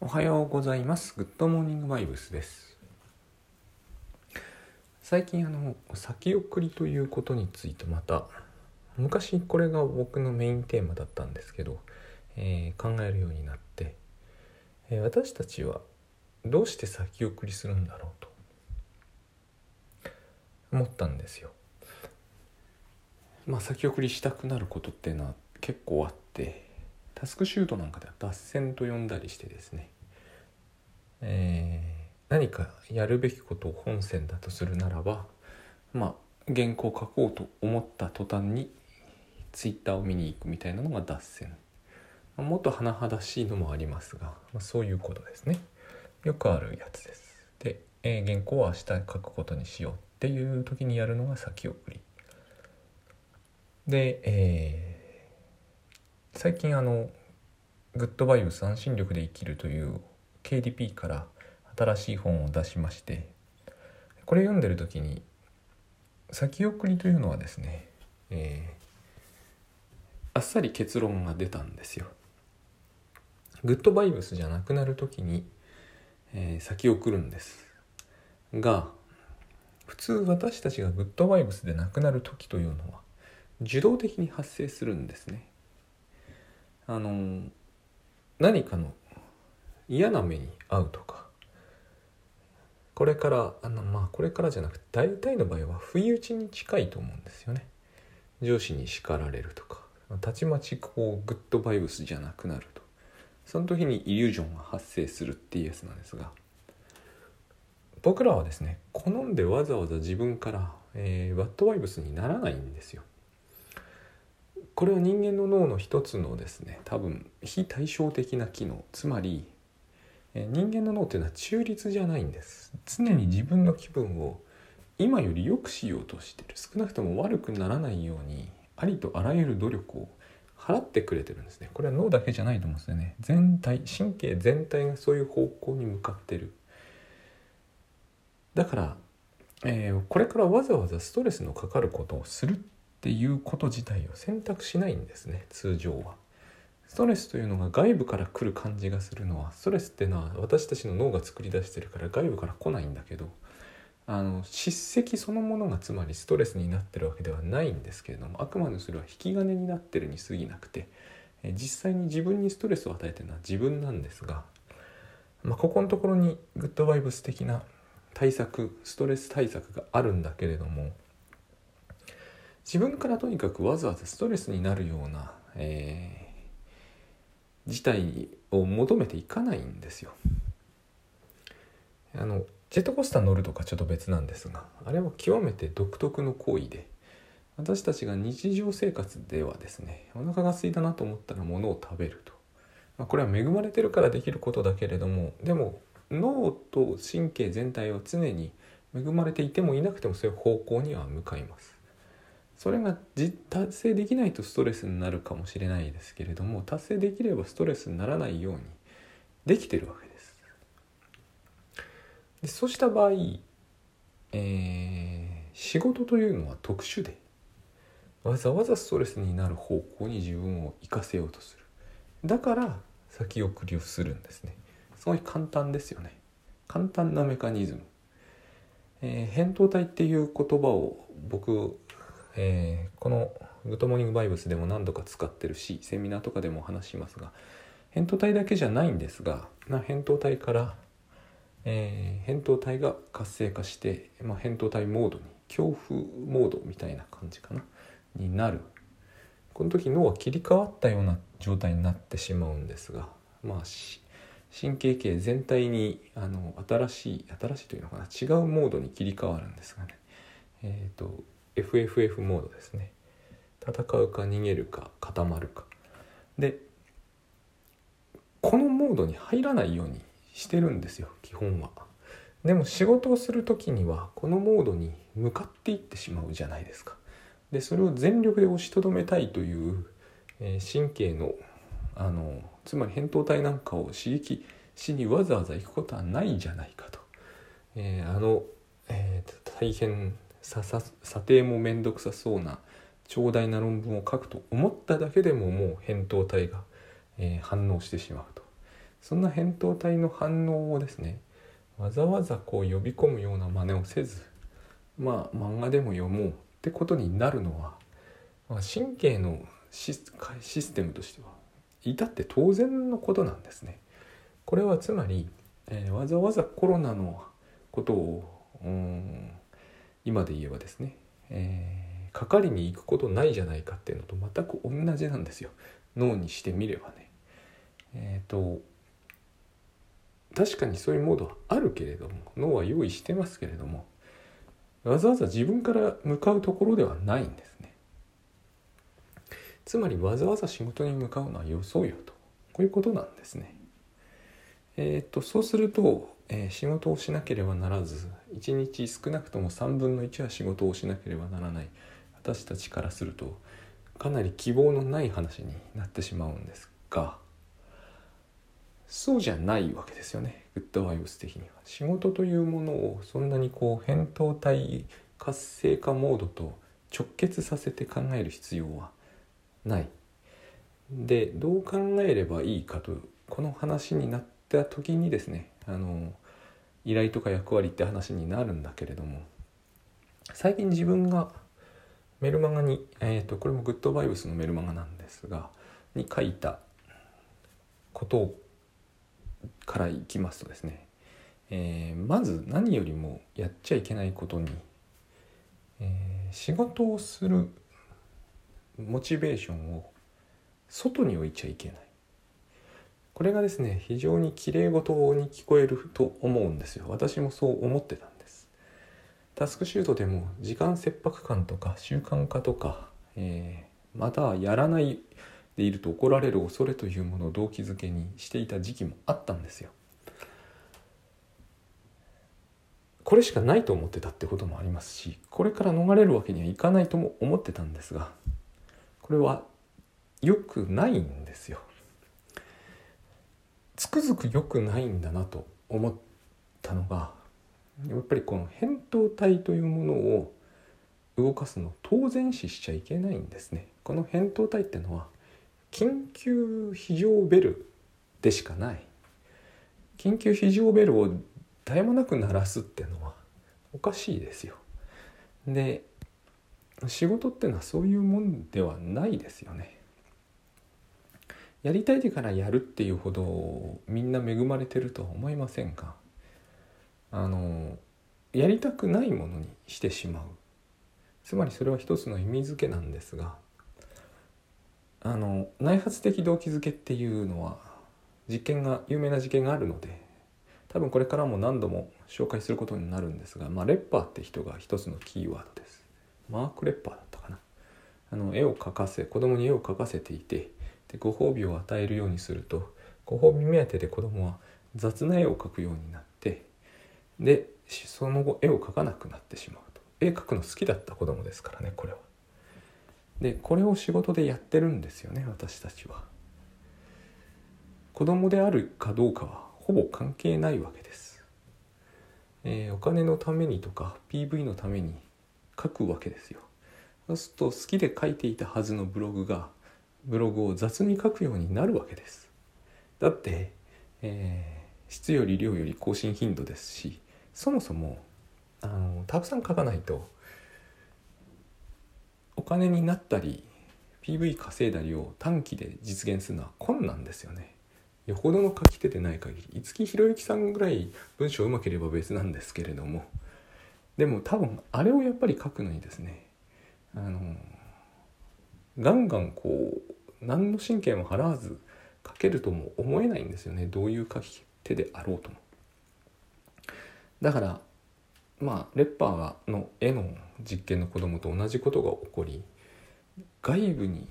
おはようございます。グッドモーニングバイブスです。最近あの先送りということについてまた昔これが僕のメインテーマだったんですけど、えー考えるようになって、えー私たちはどうして先送りするんだろうと思ったんですよ。まあ先送りしたくなることっていうのは結構あってタスクシュートなんかでは脱線と呼んだりしてですね、えー何かやるべきことを本線だとするならばまあ原稿を書こうと思った途端にツイッターを見に行くみたいなのが脱線。もっと甚だしいのもありますが、まあ、そういうことですね。よくあるやつです。で、えー原稿は明日書くことにしようっていう時にやるのが先送り。で、えー最近あの「グッドバイブス安心力で生きる」という KDP から新しい本を出しましてこれ読んでる時に先送りというのはですね、えーあっさり結論が出たんですよ。グッドバイブスじゃなくなる時に、えー先送るんですが普通私たちがグッドバイブスでなくなる時というのは受動的に発生するんですね。あの何かの嫌な目に遭うとか。これからあのまあこれからじゃなくて大体の場合は不意打ちに近いと思うんですよね。上司に叱られるとか。たちまちこうグッドバイブスじゃなくなると。その時にイリュージョンが発生するっていうやつなんですが。僕らはですね好んでわざわざ自分から、えーバッドバイブスにならないんですよ。これは人間の脳の一つのですね多分非対称的な機能。つまり人間の脳っていうのは中立じゃないんです。常に自分の気分を今より良くしようとしてる。少なくとも悪くならないようにありとあらゆる努力を払ってくれてるんですね。これは脳だけじゃないと思うんですよね。全体神経全体がそういう方向に向かってる。だから、えーこれからわざわざストレスのかかることをするっていうこと自体を選択しないんですね通常は。ストレスというのが外部から来る感じがするのはストレスっていうのは私たちの脳が作り出してるから外部から来ないんだけどあの叱責そのものがつまりストレスになってるわけではないんですけれどもあくまでそれは引き金になってるに過ぎなくて実際に自分にストレスを与えてるのは自分なんですが、まあ、ここのところにグッドバイブス的な対策ストレス対策があるんだけれども自分からとにかくわざわざストレスになるような、えー事態を求めていかないんですよ。あのジェットコースター乗るとかちょっと別なんですがあれは極めて独特の行為で私たちが日常生活ではですねお腹が空いたなと思ったら物を食べると、まあ、これは恵まれてるからできることだけれどもでも脳と神経全体は常に恵まれていてもいなくてもそういう方向には向かいます。それが達成できないとストレスになるかもしれないですけれども達成できればストレスにならないようにできてるわけです。でそうした場合、えー仕事というのは特殊でわざわざストレスになる方向に自分を生かせようとする。だから先送りをするんですね。すごい簡単ですよね。簡単なメカニズム、えー、扁桃体っていう言葉を僕えーこの「グッドモーニングバイブス」でも何度か使ってるしセミナーとかでも話しますが扁桃体だけじゃないんですが、ま、扁桃体から、えー扁桃体が活性化して、まあ、扁桃体モードに恐怖モードみたいな感じかなになる。この時脳は切り替わったような状態になってしまうんですがまあ神経系全体にあの新しい新しいというのかな違うモードに切り替わるんですがね。えっ、と FFF モードですね。戦うか逃げるか固まるか。でこのモードに入らないようにしてるんですよ基本は。でも仕事をする時にはこのモードに向かっていってしまうじゃないですか。でそれを全力で押しとどめたいという、えー神経のあのつまり扁桃体なんかを刺激しにわざわざ行くことはないじゃないかと、えーあの、えー大変査定も面倒くさそうな長大な論文を書くと思っただけでももう扁桃体が、えー反応してしまうとそんな扁桃体の反応をですねわざわざこう呼び込むような真似をせずまあ漫画でも読もうってことになるのは、まあ、神経のシステムとしては至って当然のことなんですね。これはつまり、えー、わざわざコロナのことをうん今で言えばですね、えー、かかりに行くことないじゃないかっていうのと全く同じなんですよ。脳にしてみればね。えっ、ー、と確かにそういうモードはあるけれども脳は用意してますけれどもわざわざ自分から向かうところではないんですね。つまりわざわざ仕事に向かうのはよそうよと。こういうことなんですね。えっ、とそうすると、えー、仕事をしなければならず1日少なくとも3分の1は仕事をしなければならない。私たちからするとかなり希望のない話になってしまうんですがそうじゃないわけですよね。グッドバイブス的には。仕事というものをそんなにこう扁桃体活性化モードと直結させて考える必要はない。でどう考えればいいかとこの話になってた時にですねあの依頼とか役割って話になるんだけれども最近自分がメルマガに、えーと、これもグッドバイブスのメルマガなんですがに書いたことからいきますとですね、えー、まず何よりもやっちゃいけないことに、えー、仕事をするモチベーションを外に置いちゃいけない。これがですね非常にきれい事に聞こえると思うんですよ私もそう思ってたんですタスクシュートでも時間切迫感とか習慣化とか、えー、またやらないでいると怒られる恐れというものを動機づけにしていた時期もあったんですよ。これしかないと思ってたってこともありますしこれから逃れるわけにはいかないとも思ってたんですがこれは良くないんですよ。くづく良くないんだなと思ったのがやっぱりこの扁桃体というものを動かすのを当然視しちゃいけないんですね。この扁桃体ってのは緊急非常ベルでしかない緊急非常ベルを絶え間なく鳴らすっていうのはおかしいですよ。で仕事ってのはそういうもんではないですよね。やりたいからやるっていうほどみんな恵まれてるとは思いませんか？あのやりたくないものにしてしまう。つまりそれは一つの意味付けなんですがあの内発的動機づけっていうのは実験が有名な実験があるので多分これからも何度も紹介することになるんですが、まあ、レッパーって人が一つのキーワードです。マーク・レッパーだったかな。あの絵を描かせ子供に絵を描かせていてでご褒美を与えるようにするとご褒美目当てで子供は雑な絵を描くようになってでその後絵を描かなくなってしまうと。絵描くの好きだった子供ですからねこれは。でこれを仕事でやってるんですよね私たちは。子供であるかどうかはほぼ関係ないわけです、えー、お金のためにとか PV のために書くわけですよ。そうすると好きで書いていたはずのブログがブログを雑に書くようになるわけですだって、えー、質より量より更新頻度ですしそもそもあのたくさん書かないとお金になったり PV 稼いだりを短期で実現するのは困難ですよね。よほどの書き手でない限り五木ひろゆきさんぐらい文章うまければ別なんですけれどもでも多分あれをやっぱり書くのにですねあのガンガンこう何の神経も払わず書けるとも思えないんですよね。どういう書き手であろうとも。だからまあレッパーの絵の実験の子供と同じことが起こり外部に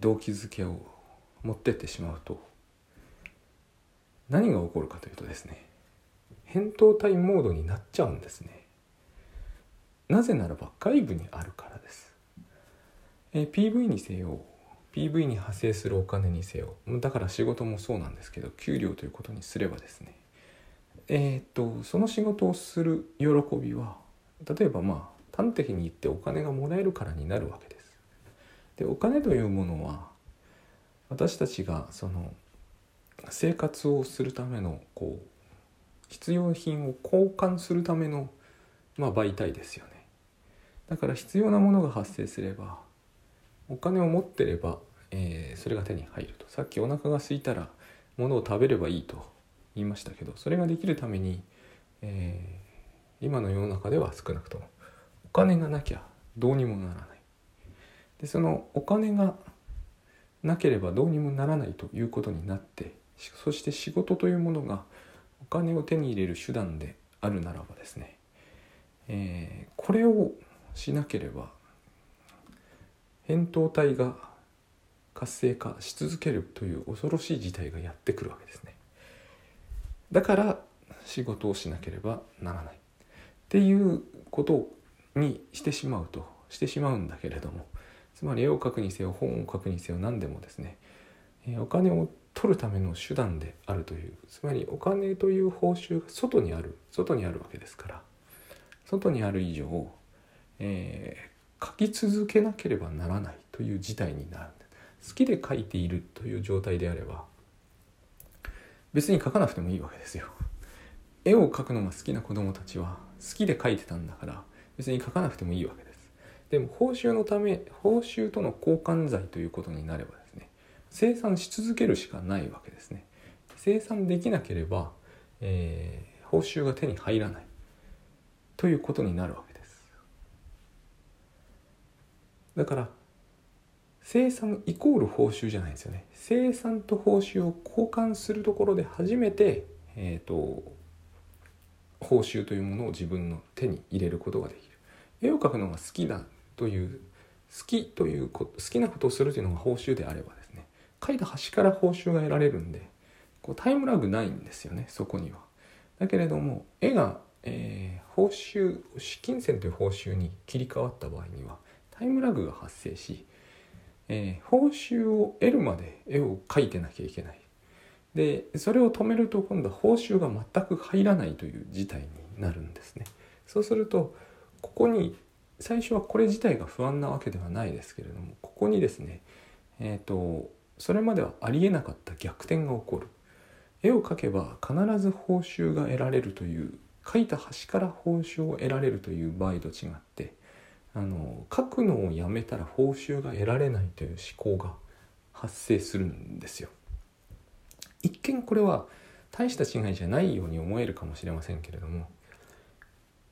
動機づけを持ってってしまうと何が起こるかというとですね扁桃体モードになっちゃうんですね。なぜならば外部にあるからです、え PV にせよ PV に派生するお金にせよだから仕事もそうなんですけど給料ということにすればですねえー、っとその仕事をする喜びは例えばまあ端的に言ってお金がもらえるからになるわけです。でお金というものは私たちがその生活をするためのこう必要品を交換するための、まあ、媒体ですよねだから必要なものが発生すればお金を持ってれば、えー、それが手に入ると。さっきお腹が空いたら物を食べればいいと言いましたけどそれができるために、えー、今の世の中では少なくともお金がなきゃどうにもならない。でそのお金がなければどうにもならないということになってそして仕事というものがお金を手に入れる手段であるならばですね、えー、これをしなければ扁桃体が活性化し続けるという恐ろしい事態がやってくるわけですね。だから仕事をしなければならないっていうことにしてしまうとしてしまうんだけれどもつまり絵を描くにせよ本を書くにせよ何でもですねお金を取るための手段であるというつまりお金という報酬が外にある外にあるわけですから外にある以上、えー、書き続けなければならないという事態になる。好きで書いているという状態であれば別に書かなくてもいいわけですよ。絵を描くのが好きな子供たちは好きで描いてたんだから別に書かなくてもいいわけです。でも報酬のため報酬との交換罪ということになればですね生産し続けるしかないわけですね。生産できなければ、えー、報酬が手に入らないということになるわけです。だから生産イコール報酬じゃないですよね生産と報酬を交換するところで初めて、えーと、報酬というものを自分の手に入れることができる絵を描くのが好きだという好きというこ好きなことをするというのが報酬であればですね書いた端から報酬が得られるんでこうタイムラグないんですよねそこには。だけれども絵が、えー、報酬資金銭という報酬に切り替わった場合にはタイムラグが発生し、えー、報酬を得るまで絵を描いてなきゃいけない。でそれを止めると今度は報酬が全く入らないという事態になるんですね。そうするとここに最初はこれ自体が不安なわけではないですけれどもここにですねえっ、ー、とそれまではありえなかった逆転が起こる絵を描けば必ず報酬が得られるという描いた端から報酬を得られるという場合と違ってあの描くのをやめたら報酬が得られないという思考が発生するんですよ。一見これは大した違いじゃないように思えるかもしれませんけれども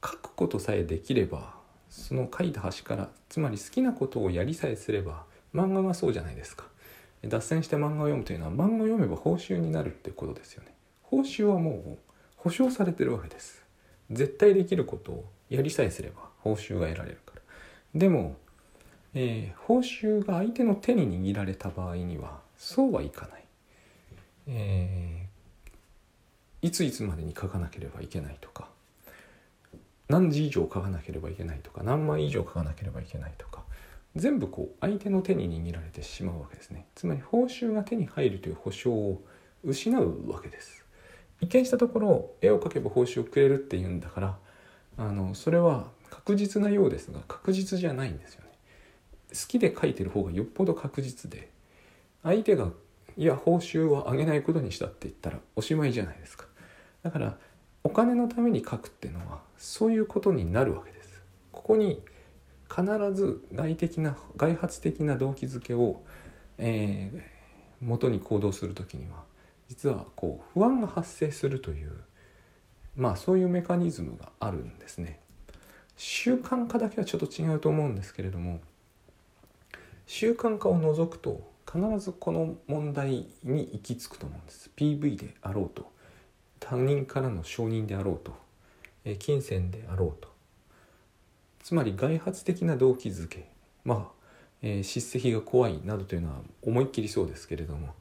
書くことさえできればその書いた端からつまり好きなことをやりさえすれば漫画がそうじゃないですか。脱線して漫画を読むというのは漫画を読めば報酬になるってことですよね。報酬はもう保証されてるわけです。絶対できることをやりさえすれば報酬が得られるでも、えー、報酬が相手の手に握られた場合にはそうはいかない、えー、いついつまでに書かなければいけないとか何字以上書かなければいけないとか何枚以上書かなければいけないとか全部こう相手の手に握られてしまうわけですね。つまり報酬が手に入るという保証を失うわけです。一見したところ絵を描けば報酬をくれるっていうんだからあのそれは確実なようですが確実じゃないんですよね。好きで描いてる方がよっぽど確実で相手がいや報酬は上げないことにしたって言ったらおしまいじゃないですか。だからお金のために書くっていうのはそういうことになるわけです。ここに必ず外的な外発的な動機づけを、えー、元に行動する時には実はこう不安が発生するというまあそういうメカニズムがあるんですね。習慣化だけはちょっと違うと思うんですけれども習慣化を除くと必ずこの問題に行き着くと思うんです。PV であろうと他人からの承認であろうと金銭であろうと。つまり外発的な動機づけまあ、え、叱責が怖いなどというのは思いっきりそうですけれども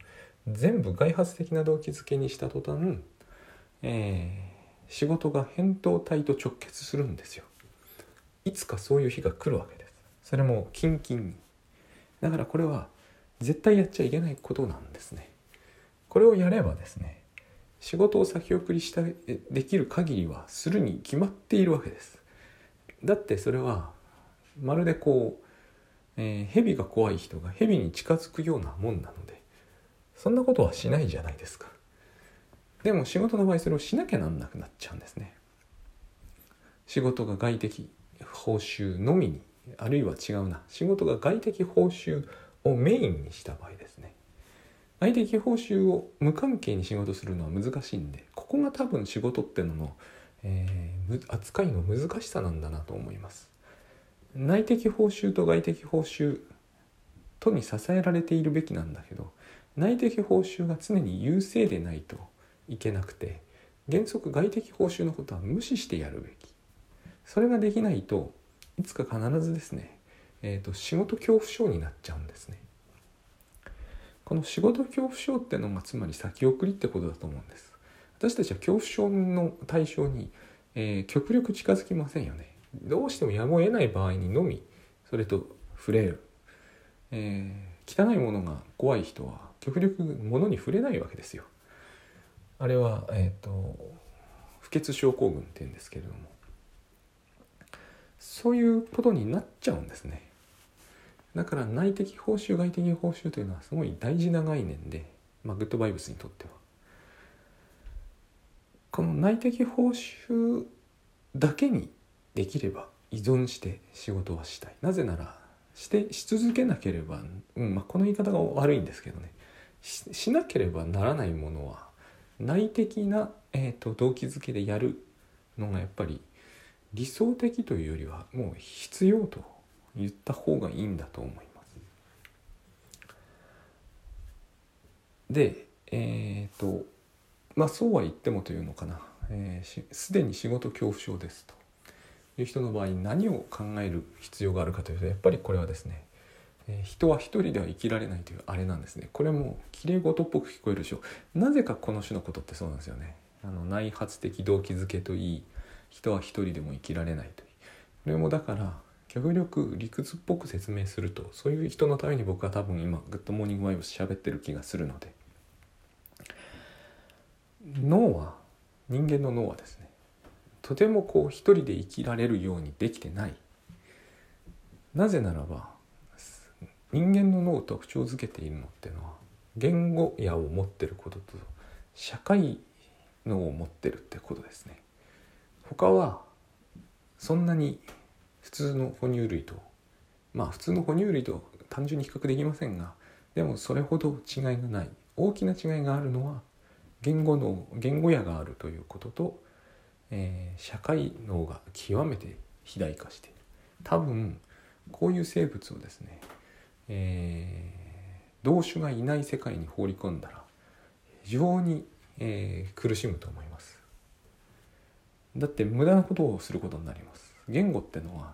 全部外発的な動機づけにした途端、えー、仕事が扁桃体と直結するんですよ。いつかそういう日が来るわけです。それもキンキンに。だからこれは絶対やっちゃいけないことなんですね。これをやればですね仕事を先送りしたできる限りはするに決まっているわけです。だってそれはまるでこう、えー、蛇が怖い人が蛇に近づくようなもんなのでそんなことはしないじゃないですか。でも仕事の場合それをしなきゃなんなくなっちゃうんですね。仕事が外的報酬のみにあるいは違うな仕事が外的報酬をメインにした場合ですね。外的報酬を無関係に仕事するのは難しいんでここが多分仕事ってのの、えー、扱いの難しさなんだなと思います。内的報酬と外的報酬とに支えられているべきなんだけど内的報酬が常に優勢でないといけなくて原則外的報酬のことは無視してやるべき。それができないといつか必ずですね、えーと、仕事恐怖症になっちゃうんですね。この仕事恐怖症ってのがつまり先送りってことだと思うんです。私たちは恐怖症の対象に、えー、極力近づきませんよね。どうしてもやむを得ない場合にのみそれと触れる、えー、汚いものが怖い人は極力物に触れないわけですよ。あれはえっ、ー、と不潔症候群って言うんですけれどもそういうことになっちゃうんですね。だから内的報酬外的報酬というのはすごい大事な概念で、まあ、グッドバイブスにとっては。この内的報酬だけにできれば依存して仕事はしたい。なぜならしてし続けなければ、うんまあ、この言い方が悪いんですけどね。しなければならないものは内的な、えーと、動機づけでやるのがやっぱり理想的というよりはもう必要と言った方がいいんだと思います。でえっ、ー、とまあそうは言ってもというのかな。すで、ー、に仕事恐怖症ですと。いう人の場合何を考える必要があるかというとやっぱりこれはですね、えー、人は一人では生きられないというあれなんですね。これもきれい事っぽく聞こえるでしょなぜかこの種のことってそうなんですよね。あの内発的動機づけといい人は一人でも生きられないという。これもだから極力理屈っぽく説明するとそういう人のために僕は多分今グッドモーニングバイブス喋ってる気がするので。脳は人間の脳はですねとてもこう一人で生きられるようにできてない。なぜならば人間の脳を特徴づけているのっていうのは言語やを持ってることと社会脳を持ってるってことですね。他はそんなに普通の哺乳類とまあ普通の哺乳類と単純に比較できませんがでもそれほど違いがない。大きな違いがあるのは言語の言語野があるということと、えー、社会脳が極めて肥大化している多分こういう生物をですね、えー、同種がいない世界に放り込んだら非常に、えー、苦しむと思います。だって無駄なことをすることになります。言語ってのは、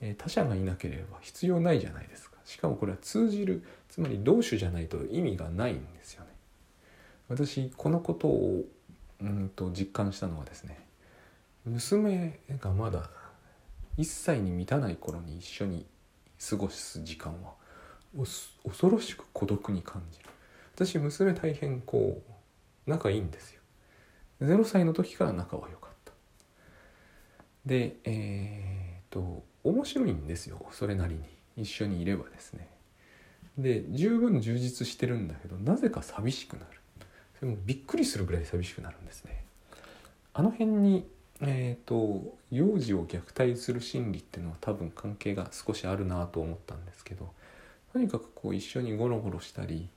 え他者がいなければ必要ないじゃないですか。しかもこれは通じるつまり同種じゃないと意味がないんですよね。私このことをうんと実感したのはですね娘がまだ1歳に満たない頃に一緒に過ごす時間は恐ろしく孤独に感じる。私娘大変こう仲いいんですよ。0歳の時から仲は良かった。でえー、っと面白いんですよそれなりに。一緒にいればですね。で十分充実してるんだけどなぜか寂しくなる。それもびっくりするぐらい寂しくなるんですね。あの辺にえーと、幼児を虐待する心理っていうのは多分関係が少しあるなと思ったんですけどとにかくこう一緒にゴロゴロしたり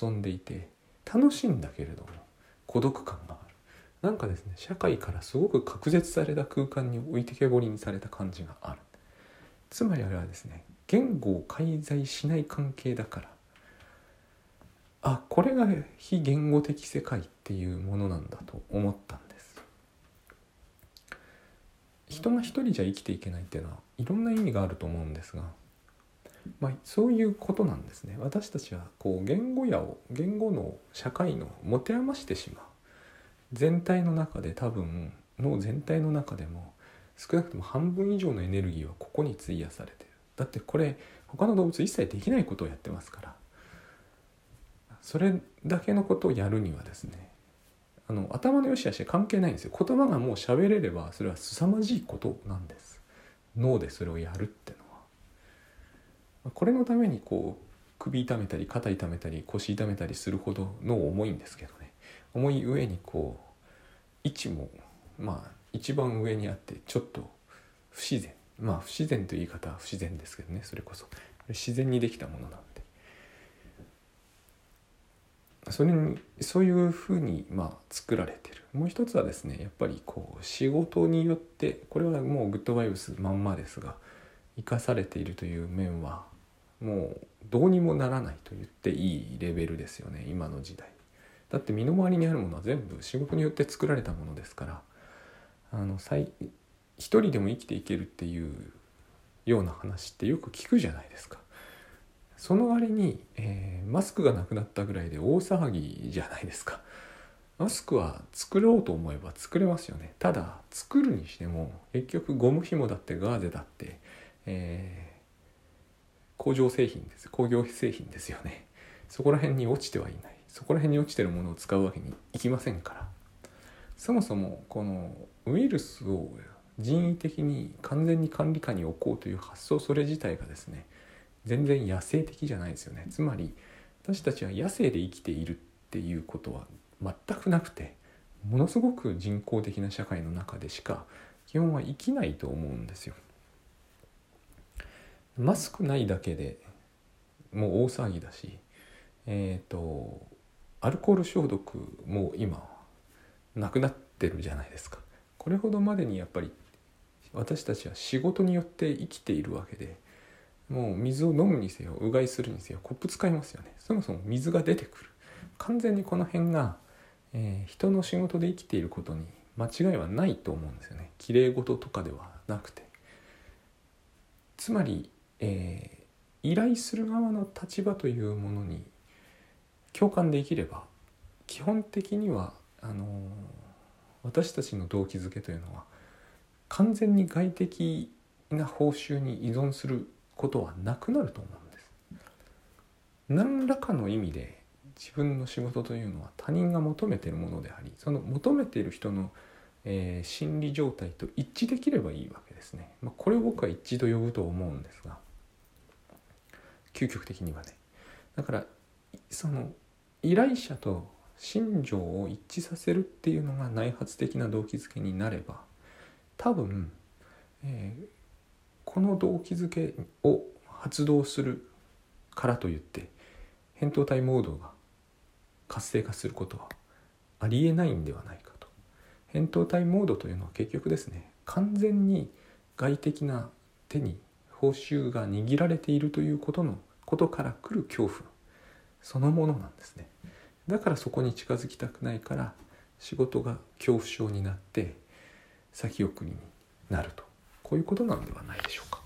遊んでいて楽しいんだけれども孤独感があなんかですね社会からすごく隔絶された空間に置いてけぼりにされた感じがある。つまりあれはですね言語を介在しない関係だから。あこれが非言語的世界っていうものなんだと思ったんです。人が一人じゃ生きていけないっていうのはいろんな意味があると思うんですが、まあ、そういうことなんですね。私たちはこう言語やを言語の社会の持て余してしまう。全体の中で多分脳全体の中でも少なくとも半分以上のエネルギーはここに費やされてる。だってこれ他の動物一切できないことをやってますから。それだけのことをやるにはですねあの頭の良し悪しは関係ないんですよ。言葉がもう喋れればそれは凄まじいことなんです。脳でそれをやるってのは。これのためにこう首痛めたり肩痛めたり腰痛めたりするほど脳重いんですけどね。重い上にこう位置もまあ一番上にあってちょっと不自然。まあ不自然という言い方は不自然ですけどねそれこそ。自然にできたものなんで。それにそういうふうにまあ作られてる。もう一つはですねやっぱりこう仕事によってこれはもうグッドバイブスまんまですが生かされているという面はもうどうにもならないと言っていいレベルですよね今の時代。だって身の回りにあるものは全部仕事によって作られたものですからあの一人でも生きていけるっていうような話ってよく聞くじゃないですか。その割に、えー、マスクがなくなったぐらいで大騒ぎじゃないですか。マスクは作ろうと思えば作れますよね。ただ作るにしても結局ゴム紐だってガーゼだって、えー、工場製品です。工業製品ですよね。そこら辺に落ちてはいない。そこら辺に落ちてるものを使うわけにいきませんからそもそもこのウイルスを人為的に完全に管理下に置こうという発想それ自体がですね全然野生的じゃないですよねつまり私たちは野生で生きているっていうことは全くなくてものすごく人工的な社会の中でしか基本は生きないと思うんですよ。マスクないだけでもう大騒ぎだしえっ、ー、とアルコール消毒も今なくなってるじゃないですか。これほどまでにやっぱり私たちは仕事によって生きているわけでもう水を飲むにせようがいするにせよコップ使いますよね。そもそも水が出てくる。完全にこの辺が、えー、人の仕事で生きていることに間違いはないと思うんですよね。きれい事とかではなくて。つまり、えー、依頼する側の立場というものに共感できれば基本的にはあの、私たちの動機づけというのは完全に外的な報酬に依存することはなくなると思うんです。何らかの意味で自分の仕事というのは他人が求めているものでありその求めている人の、えー、心理状態と一致できればいいわけですね、まあ、これを僕は一致と呼ぶと思うんですが究極的にはね。だからその依頼者と心情を一致させるっていうのが内発的な動機づけになれば多分、えー、この動機づけを発動するからといって扁桃体モードが活性化することはありえないんではないかと。扁桃体モードというのは結局ですね完全に外的な手に報酬が握られているということのことから来る恐怖。そのものなんですねだからそこに近づきたくないから仕事が恐怖症になって先送りになるとこういうことなんではないでしょうか。